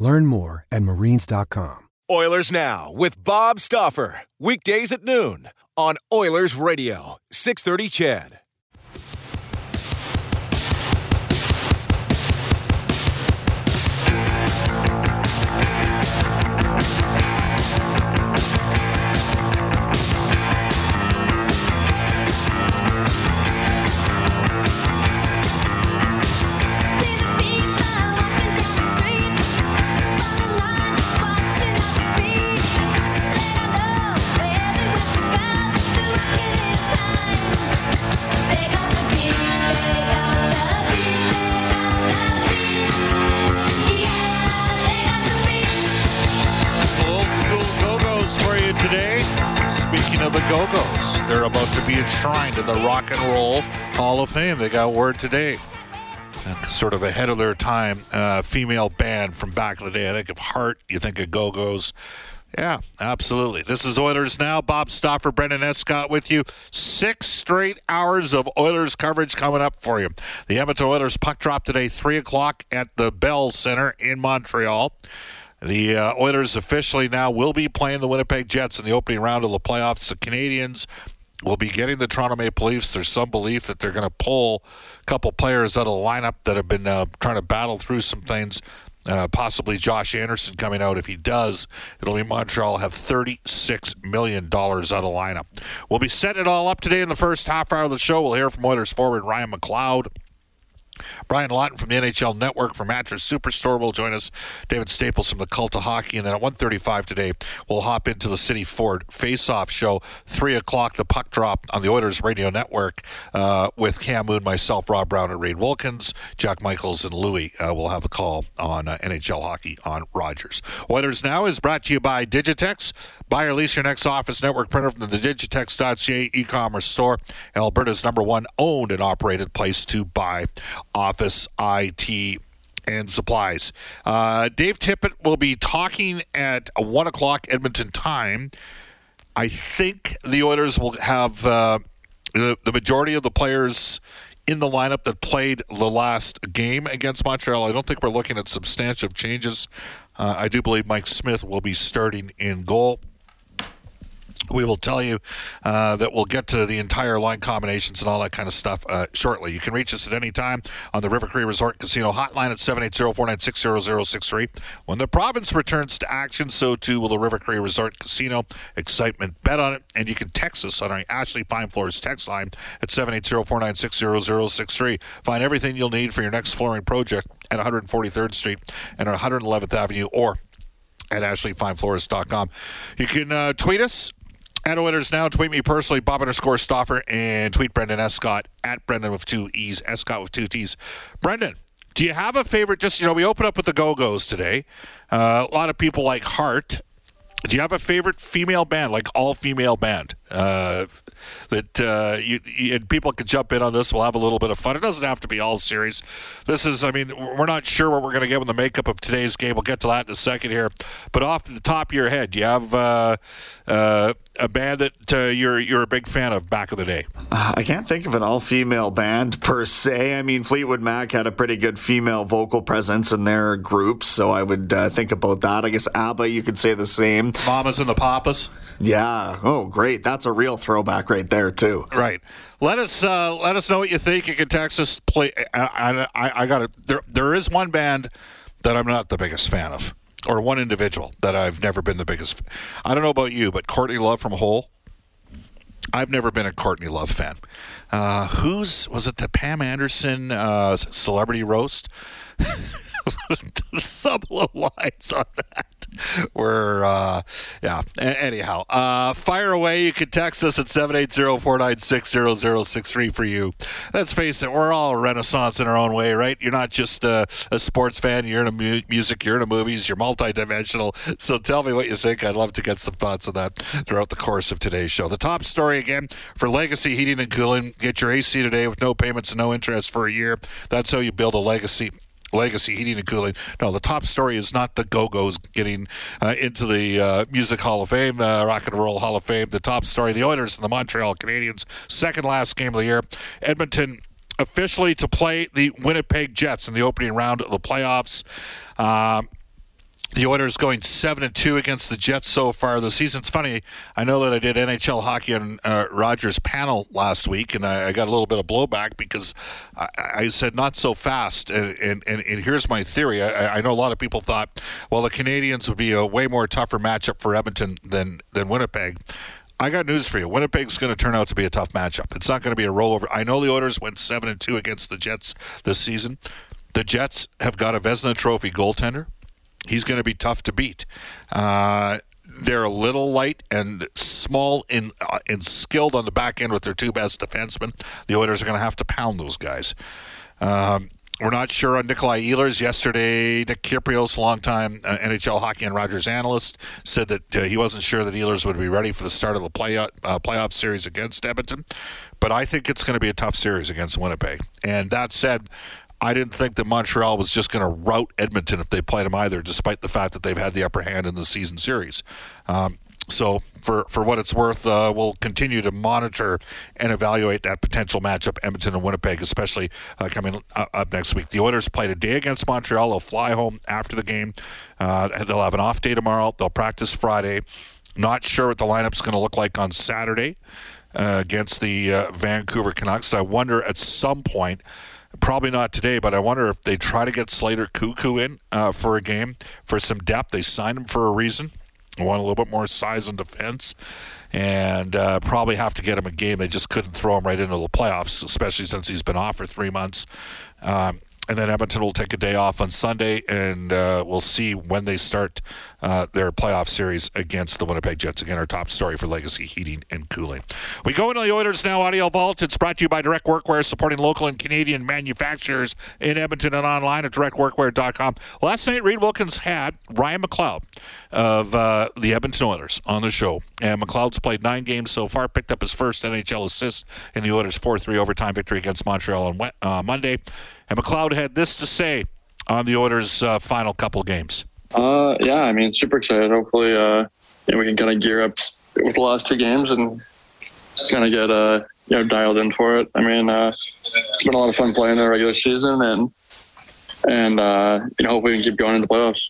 Learn more at marines.com. Oilers Now with Bob Stauffer. Weekdays at noon on Oilers Radio, 630 CHED. And Roll Hall of Fame. They got word today. Sort of ahead of their time, uh, female band from back in the day. I think of Heart, you think of Go-Go's. Yeah, absolutely. This is Oilers Now. Bob Stauffer, Brendan Escott with you. Six straight hours of Oilers coverage coming up for you. The Edmonton Oilers puck drop today, 3 o'clock at the Bell Center in Montreal. The uh, Oilers officially now will be playing the Winnipeg Jets in the opening round of the playoffs. The Canadiens will be getting the Toronto Maple Leafs. There's some belief that they're going to pull a couple players out of the lineup that have been uh, trying to battle through some things. Uh, possibly Josh Anderson coming out. If he does, it'll be Montreal have $36 million out of lineup. We'll be setting it all up today in the first half hour of the show. We'll hear from Oilers forward Ryan McLeod. Brian Lawton from the NHL Network from Mattress Superstore will join us. David Staples from the Cult of Hockey. And then at 1.35 today, we'll hop into the City Ford Face-Off Show. 3 o'clock, the puck drop on the Oilers Radio Network uh, with Cam Moon, myself, Rob Brown, and Reid Wilkins. Jack Michaels and Louie uh, will have a call on uh, NHL Hockey on Rogers. Oilers Now is brought to you by Digitex. Buy or lease your next office network printer from the digitex.ca e-commerce store. Alberta's number one owned and operated place to buy office IT and supplies. Uh, Dave Tippett will be talking at 1 o'clock Edmonton time. I think the Oilers will have uh, the, the majority of the players in the lineup that played the last game against Montreal. I don't think we're looking at substantive changes. Uh, I do believe Mike Smith will be starting in goal we will tell you uh, that we'll get to the entire line combinations and all that kind of stuff uh, shortly. You can reach us at any time on the River Cree Resort Casino hotline at 780-496-0063. When the province returns to action, so too will the River Cree Resort Casino. Excitement, bet on it, and you can text us on our Ashley Fine Floors text line at 780-496-0063. Find everything you'll need for your next flooring project at 143rd Street and 111th Avenue or at ashleyfinefloors.com. You can uh, tweet us at Oilers Now. Tweet me personally, Bob underscore Stauffer, and tweet Brendan Escott at Brendan with two E's, Escott with two T's. Brendan, do you have a favorite? Just, you know, we open up with the Go Go's today. Uh, a lot of people like Heart. Do you have a favorite female band, like all female band? Uh, that uh, you, you, and people can jump in on this. We'll have a little bit of fun. It doesn't have to be all serious. This is, I mean, we're not sure what we're going to get with the makeup of today's game. We'll get to that in a second here. But off the top of your head, do you have uh, uh, a band that uh, you're you're a big fan of back in the day? Uh, I can't think of an all-female band per se. I mean, Fleetwood Mac had a pretty good female vocal presence in their groups, so I would uh, think about that. I guess ABBA, you could say the same. Mamas and the Papas. Yeah. Oh, great. That's a real throwback right there too. Right. Let us uh, let us know what you think. You can text us. Play. I, I, I got it. There, there is one band that I'm not the biggest fan of, or one individual that I've never been the biggest. I don't know about you, but Courtney Love from Hole. I've never been a Courtney Love fan. Uh, who's was it? The Pam Anderson uh, celebrity roast. Some lines on that. We're, uh, yeah. A- anyhow, uh, fire away. You can text us at 780-496-0063 for you. Let's face it, we're all renaissance in our own way, right? You're not just uh, a sports fan. You're into mu- music. You're into movies. You're multidimensional. So tell me what you think. I'd love to get some thoughts on that throughout the course of today's show. The top story again for Legacy Heating and Cooling. Get your AC today with no payments and no interest for a year. That's how you build a legacy. Legacy Heating and Cooling. No, the top story is not the Go Go's getting uh, into the uh, Music Hall of Fame, uh, Rock and Roll Hall of Fame. The top story the Oilers and the Montreal Canadiens, second last game of the year. Edmonton officially to play the Winnipeg Jets in the opening round of the playoffs. Um, the Oilers going seven and two against the Jets so far this season. It's funny. I know that I did NHL hockey on uh, Rogers panel last week, and I, I, got a little bit of blowback because I, I said not so fast. And, and, and, and here's my theory. I, I, know a lot of people thought, well, the Canadiens would be a way more tougher matchup for Edmonton than than Winnipeg. I got news for you. Winnipeg's going to turn out to be a tough matchup. It's not going to be a rollover. I know the Oilers went seven and two against the Jets this season. The Jets have got a Vezina Trophy goaltender he's going to be tough to beat. Uh, they're a little light and small in uh, and skilled on the back end with their two best defensemen. The Oilers are going to have to pound those guys. Um, we're not sure on Nikolai Ehlers. Yesterday, Nick Kypreos, longtime uh, NHL hockey and Rogers analyst, said that uh, he wasn't sure that Ehlers would be ready for the start of the play, uh, playoff series against Edmonton. But I think it's going to be a tough series against Winnipeg. And that said, I didn't think that Montreal was just going to rout Edmonton if they played them either, despite the fact that they've had the upper hand in the season series. Um, so, for, for what it's worth, uh, we'll continue to monitor and evaluate that potential matchup, Edmonton and Winnipeg, especially uh, coming up next week. The Oilers played a day against Montreal. They'll fly home after the game. Uh, they'll have an off day tomorrow. They'll practice Friday. Not sure what the lineup's going to look like on Saturday uh, against the uh, Vancouver Canucks. I wonder at some point Probably not today, but I wonder if they try to get Slater Koekkoek in uh, for a game for some depth. They signed him for a reason. They want a little bit more size and defense, and uh, probably have to get him a game. They just couldn't throw him right into the playoffs, especially since he's been off for three months. Um, and then Edmonton will take a day off on Sunday, and uh, we'll see when they start uh, their playoff series against the Winnipeg Jets. Again, our top story for Legacy Heating and Cooling. We go into the Oilers Now Audio Vault. It's brought to you by Direct Workwear, supporting local and Canadian manufacturers in Edmonton and online at directworkwear.com. Last night, Reid Wilkins had Ryan McLeod of uh, the Edmonton Oilers on the show. And McLeod's played nine games so far, picked up his first NHL assist in the Oilers' 4 3 overtime victory against Montreal on uh, Monday. And McLeod had this to say on the order's uh, final couple games. Uh, yeah, I mean, super excited. Hopefully, uh, you know, we can kind of gear up with the last two games and kind of get uh, you know dialed in for it. I mean, uh, it's been a lot of fun playing the regular season, and and uh, you know, hopefully we can keep going in the playoffs.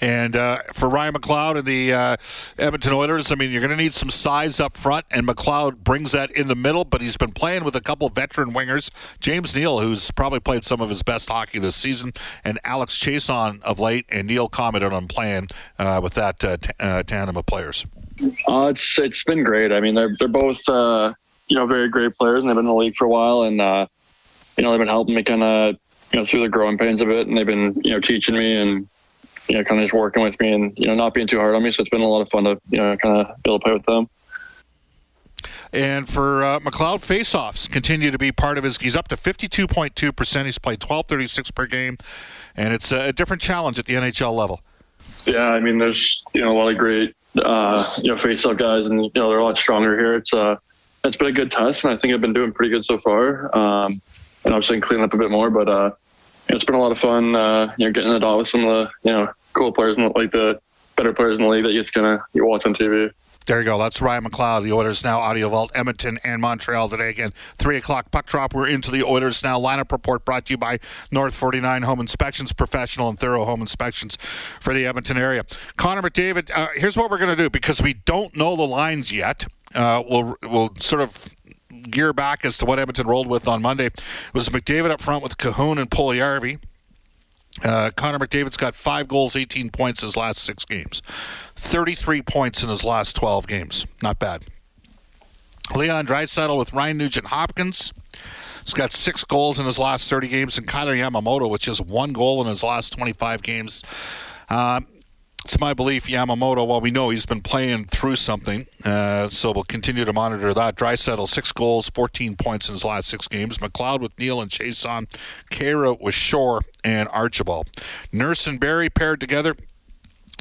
And uh, for Ryan McLeod and the uh, Edmonton Oilers, I mean, you're going to need some size up front, and McLeod brings that in the middle, but he's been playing with a couple veteran wingers. James Neal, who's probably played some of his best hockey this season, and Alex Chiasson of late, and Neal commented on playing uh, with that uh, t- uh, tandem of players. Uh, it's it's been great. I mean, they're they're both you know very great players, and they've been in the league for a while, and you know they've been helping me kind of you know through the growing pains a bit, and they've been you know teaching me and you know, kind of just working with me and, you know, not being too hard on me. So it's been a lot of fun to, you know, kind of be able to play with them. And for uh, McLeod, faceoffs continue to be part of his. He's up to 52.2%. He's played 12.36 per game. And it's a different challenge at the NHL level. Yeah, I mean, there's, you know, a lot of great, uh, you know, faceoff guys, and, you know, they're a lot stronger here. It's, uh, it's been a good test, and I think I've been doing pretty good so far. Um, and obviously clean up a bit more, but, uh, it's been a lot of fun, uh, you know, getting it all with some of the, you know, cool players, like the better players in the league that you're just gonna you watch on TV. There you go. That's Ryan McLeod. The Oilers Now Audio Vault, Edmonton and Montreal today. Again, 3 o'clock puck drop. We're into the Oilers Now lineup report brought to you by North 49 Home Inspections, professional and thorough home inspections for the Edmonton area. Connor McDavid, uh, here's what we're going to do because we don't know the lines yet. Uh, we'll, we'll sort of gear back as to what Edmonton rolled with on Monday. It was McDavid up front with Kahun and Puljujarvi. Uh, Connor McDavid's got five goals, 18 points his last six games. 33 points in his last 12 games. Not bad. Leon Draisaitl with Ryan Nugent Hopkins. He's got six goals in his last 30 games, and Kailer Yamamoto, with just one goal in his last 25 games. Uh, it's my belief Yamamoto, while we know he's been playing through something, uh, so we'll continue to monitor that. Draisaitl, six goals, 14 points in his last six games. McLeod with Neal and Chiasson. Khaira with Shore and Archibald. Nurse and Barrie paired together.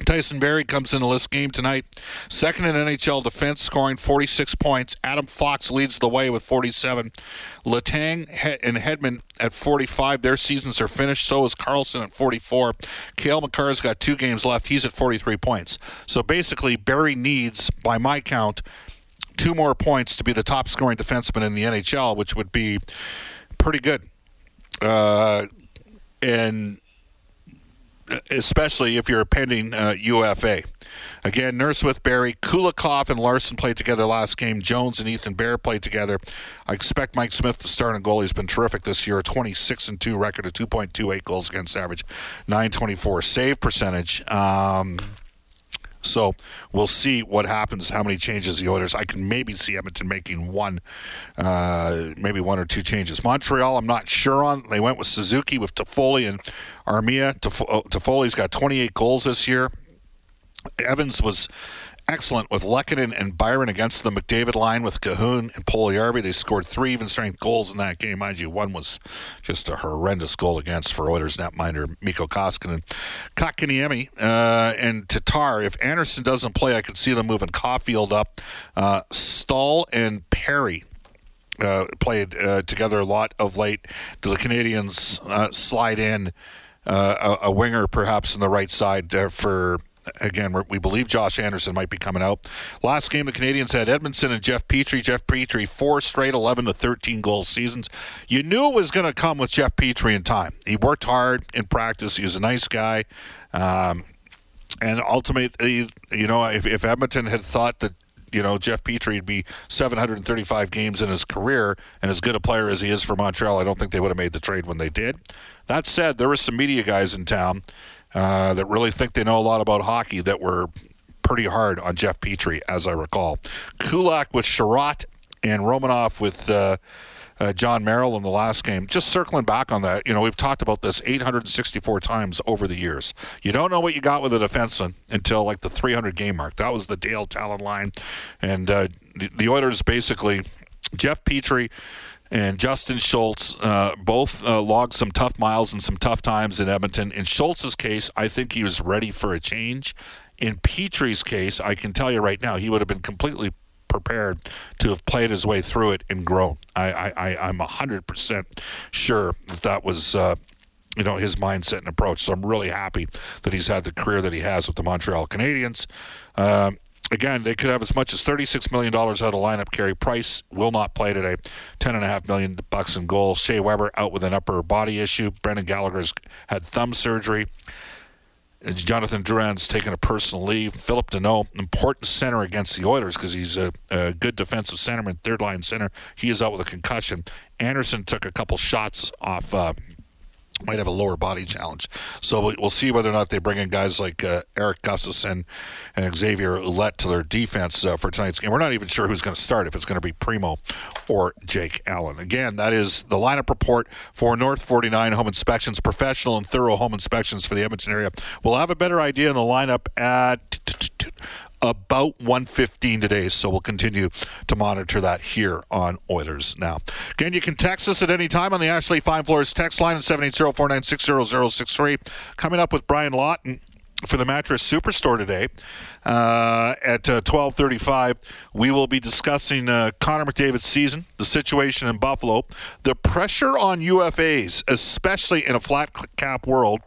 Tyson Barrie comes in the list game tonight. Second in NHL defense, scoring 46 points. Adam Fox leads the way with 47. Letang and Hedman at 45. Their seasons are finished. So is Carlson at 44. Cale Makar's got two games left. He's at 43 points. So basically, Barrie needs, by my count, two more points to be the top scoring defenseman in the NHL, which would be pretty good. Uh, and especially if you're a pending uh, UFA. Again, Nurse with Barrie, Kulikov and Larsson played together last game. Jones and Ethan Bear played together. I expect Mike Smith to start on goal. He's been terrific this year. 26 and 2 record, of 2.28 goals against average, 924 save percentage. Um, so we'll see what happens, how many changes the Oilers. I can maybe see Edmonton making one, uh, maybe one or two changes. Montreal, I'm not sure on. They went with Suzuki with Toffoli and Armia. Uh, Toffoli's got 28 goals this year. Evans was excellent with Lehkonen and Byron against the McDavid line with Kahun and Puljujarvi. They scored three even strength goals in that game. Mind you, one was just a horrendous goal against for Oilers netminder Mikko Koskinen. Kotkaniemi uh, and Tatar. If Anderson doesn't play, I could see them moving Caufield up. Uh, Staal and Perry uh, played uh, together a lot of late. Do the Canadiens uh, slide in uh, a, a, winger perhaps on the right side for again, we believe Josh Anderson might be coming out. Last game, the Canadiens had Edmundson and Jeff Petry. Jeff Petry, four straight 11 to 13 goal seasons. You knew it was going to come with Jeff Petry in time. He worked hard in practice. He was a nice guy. Um, and ultimately, you know, if, if Edmonton had thought that you know, Jeff Petry would be 735 games in his career and as good a player as he is for Montreal, I don't think they would have made the trade when they did. That said, there were some media guys in town uh, that really think they know a lot about hockey that were pretty hard on Jeff Petry, as I recall. Kulak with Chiarot and Romanov with uh, uh, Jon Merrill in the last game. Just circling back on that, you know, we've talked about this 864 times over the years. You don't know what you got with a defenseman until like the 300 game mark. That was the Dale Tallon line. And uh, the, Oilers basically, Jeff Petry and Justin Schultz uh, both uh, logged some tough miles and some tough times in Edmonton. In Schultz's case, I think he was ready for a change. In Petry's case, I can tell you right now, he would have been completely prepared to have played his way through it and grown. I, I, I'm 100% sure that that was. Uh, you know his mindset and approach. So I'm really happy that he's had the career that he has with the Montreal Canadiens. Um, again, they could have as much as $36 million out of lineup. Carey Price will not play today. 10.5 million bucks in goal. Shea Weber out with an upper body issue. Brendan Gallagher's had thumb surgery. Jonathan Drouin's taken a personal leave. Phillip Danault, important center against the Oilers because he's a, a, good defensive centerman, third line center. He is out with a concussion. Anderson took a couple shots off uh, might have a lower body challenge. So we'll see whether or not they bring in guys like uh, Erik Gustafsson and Xavier Ouellet to their defense uh, for tonight's game. We're not even sure who's going to start, if it's going to be Primeau or Jake Allen. Again, that is the lineup report for North 49 Home Inspections, professional and thorough home inspections for the Edmonton area. We'll have a better idea in the lineup at about 115 today. So we'll continue to monitor that here on Oilers Now. Again, you can text us at any time on the Ashley Fine Floors text line at 780-496-0063. Coming up with Brian Lawton for the Mattress Superstore today uh, at uh, 12:35. We will be discussing uh, Connor McDavid's season, the situation in Buffalo, the pressure on UFAs, especially in a flat cap world,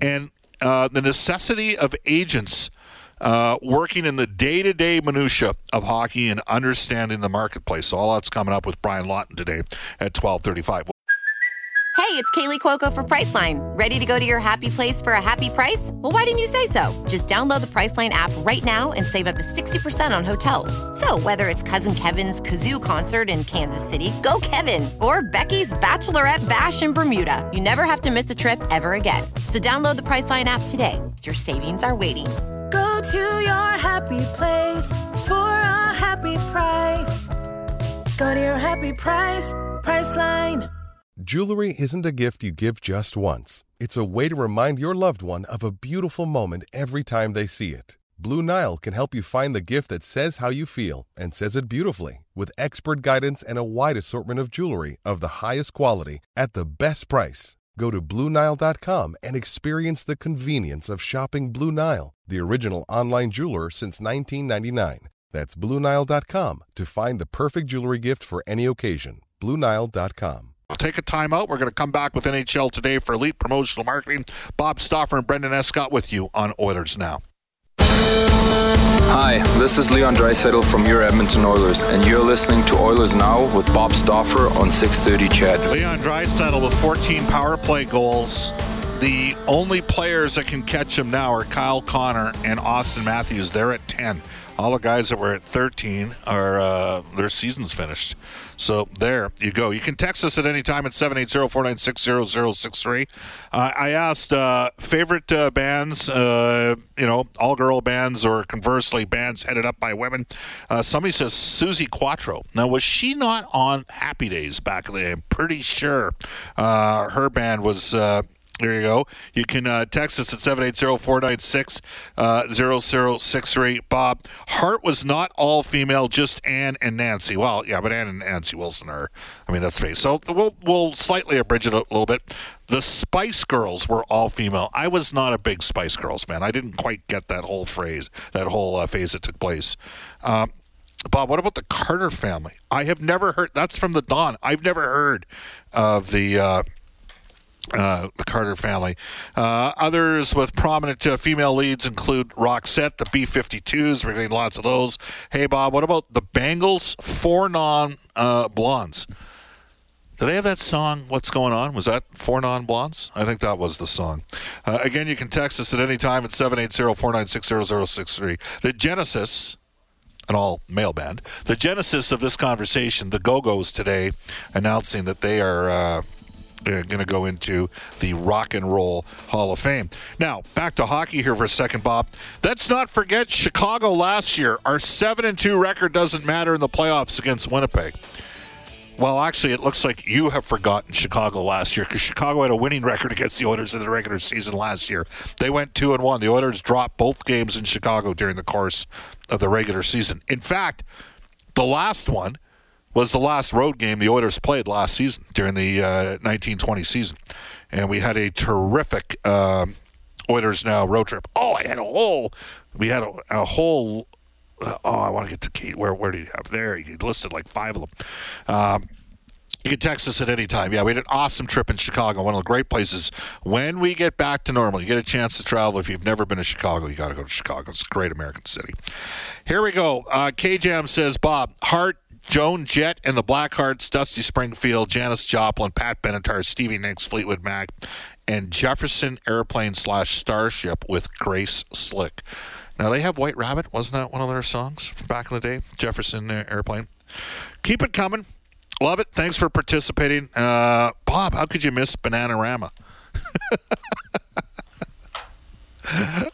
and uh, the necessity of agents uh, working in the day-to-day minutia of hockey and understanding the marketplace. So all that's coming up with Brian Lawton today at 12:35. Hey, it's Kaley Cuoco for Priceline. Ready to go to your happy place for a happy price? Well, why didn't you say so? Just download the Priceline app right now and save up to 60% on hotels. So, whether it's Cousin Kevin's Kazoo concert in Kansas City, go Kevin, or Becky's Bachelorette Bash in Bermuda, you never have to miss a trip ever again. So, download the Priceline app today. Your savings are waiting. Go to your happy place for a happy price. Go to your happy price, Priceline. Jewelry isn't a gift you give just once. It's a way to remind your loved one of a beautiful moment every time they see it. Blue Nile can help you find the gift that says how you feel and says it beautifully with expert guidance and a wide assortment of jewelry of the highest quality at the best price. Go to BlueNile.com and experience the convenience of shopping Blue Nile, the original online jeweler since 1999. That's BlueNile.com to find the perfect jewelry gift for any occasion. BlueNile.com. We'll take a timeout. We're going to come back with NHL today for Elite Promotional Marketing. Bob Stauffer and Brendan Escott with you on Oilers Now. Hi, this is Leon Draisaitl from your Edmonton Oilers, and you're listening to Oilers Now with Bob Stauffer on 630 CHED. Leon Draisaitl with 14 power play goals. The only players that can catch him now are Kyle Connor and Austin Matthews. They're at 10. All the guys that were at 13 are uh, their season's finished. So there you go. You can text us at any time at 780-496-0063. Uh, I asked uh, favorite uh, bands, uh, you know, all-girl bands or conversely bands headed up by women. Uh, somebody says Suzi Quatro. Now, was she not on Happy Days back in the day? I'm pretty sure uh, her band was there you go. You can uh, text us at 780-496-0063. Bob, Heart was not all female, just Ann and Nancy. Well, yeah, but Ann and Nancy Wilson are, I mean, that's face. So we'll, we'll slightly abridge it a little bit. The Spice Girls were all female. I was not a big Spice Girls fan. I didn't quite get that whole phrase, that whole uh, phase that took place. Um, Bob, what about the Carter family? I have never heard. That's from the Dawn. I've never heard of the uh, uh, the Carter family. Uh, others with prominent uh, female leads include Roxette, the B 52s. We're getting lots of those. Hey, Bob, what about the Bangles, four non uh, blondes? Do they have that song, What's Going On? Was that Four Non Blondes? I think that was the song. Uh, again, you can text us at any time at 780 496 0063. The Genesis an all male band. The genesis of this conversation, the Go Go's today, announcing that they are uh, Uh, going to go into the Rock and Roll Hall of Fame. Now, back to hockey here for a second, Bob. Let's not forget Chicago last year. Our 7 and 2 record doesn't matter in the playoffs against Winnipeg. Well, actually, it looks like you have forgotten Chicago last year because Chicago had a winning record against the Oilers in the regular season last year. They went two and one. The Oilers dropped both games in Chicago during the course of the regular season. In fact, the last one was the last road game the Oilers played last season during the uh, 1920 season, and we had a terrific um, Oilers now road trip. Oh, I had a whole, we had a, a whole. Uh, oh, I want to get to Kate. Where where did he have there? He listed like five of them. Um, you can text us at any time. Yeah, we had an awesome trip in Chicago, one of the great places. When we get back to normal, you get a chance to travel. If you've never been to Chicago, you got to go to Chicago. It's a great American city. Here we go. Uh, KJam says, Bob, Heart, Joan Jett and the Blackhearts, Dusty Springfield, Janis Joplin, Pat Benatar, Stevie Nicks, Fleetwood Mac, and Jefferson Airplane slash Starship with Grace Slick. Now they have White Rabbit. Wasn't that one of their songs from back in the day? Jefferson Airplane. Keep it coming. Love it. Thanks for participating. Uh, Bob, how could you miss Bananarama?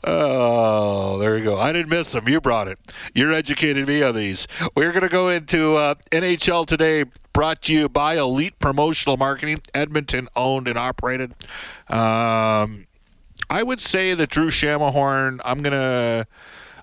oh, there you go. I didn't miss them. You brought it. You're educating me on these. We're going to go into uh, NHL today, brought to you by Elite Promotional Marketing, Edmonton owned and operated. Um, I would say that Drew Shamahorn, I'm going to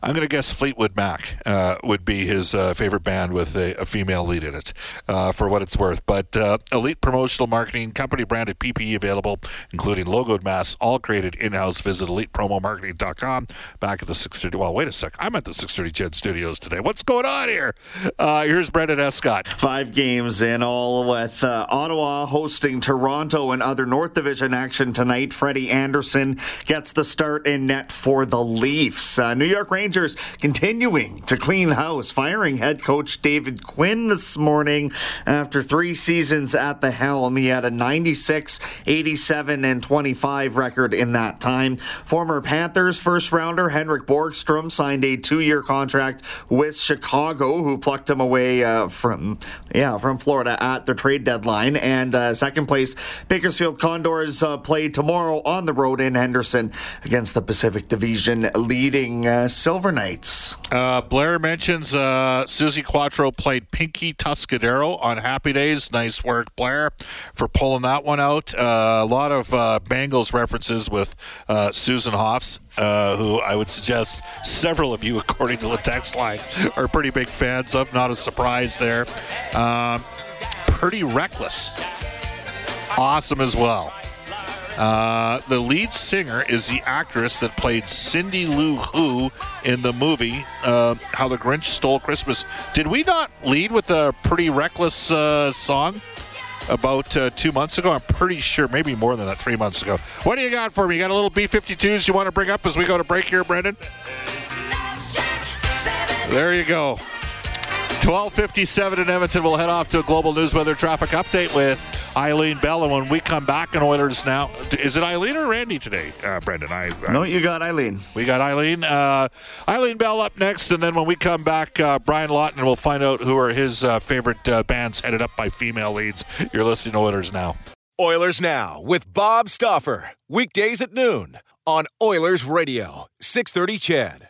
I'm going to guess Fleetwood Mac uh, would be his uh, favorite band with a, a, female lead in it, uh, for what it's worth. But uh, elite promotional marketing, company branded PPE available, including logoed masks, all created in house. Visit elitepromomarketing.com. Back at the 630. Well, wait a sec. I'm at the 630 CHED Studios today. What's going on here? Uh, here's Brendan Escott. Five games in all with uh, Ottawa hosting Toronto and other North Division action tonight. Freddie Anderson gets the start in net for the Leafs. New York Rangers Rangers continuing to clean house, firing head coach David Quinn this morning after three seasons at the helm. He had a 96, 87, and 25 record in that time. Former Panthers first rounder Henrik Borgstrom signed a two year contract with Chicago, who plucked him away uh, from yeah from Florida at the trade deadline. And uh, second place, Bakersfield Condors uh, play tomorrow on the road in Henderson against the Pacific Division leading uh, Silver Knights. Uh, Blair mentions uh, Suzi Quatro played Pinky Tuscadero on Happy Days. Nice work, Blair, for pulling that one out. Uh, a lot of uh, Bangles references with uh, Susan Hoffs, uh, who I would suggest several of you, according to the text line, are pretty big fans of. Not a surprise there. Um, pretty reckless. Awesome as well. Uh, the lead singer is the actress that played Cindy Lou Who in the movie uh, How the Grinch Stole Christmas. Did we not lead with a pretty reckless uh, song about uh, two months ago? I'm pretty sure, maybe more than that, three months ago. What do you got for me? You got a little B 52s you want to bring up as we go to break here, Brendan? There you go. 1257 in Edmonton. We'll head off to a global news weather traffic update with Eileen Bell. And when we come back in Oilers Now, is it Eileen or Randy today, uh, Brendan? I, I, No, you got Eileen. We got Eileen. Uh, Eileen Bell up next. And then when we come back, uh, Brian Lawton will find out who are his uh, favorite uh, bands headed up by female leads. You're listening to Oilers Now. Oilers Now with Bob Stauffer. Weekdays at noon on Oilers Radio, 630 CHED.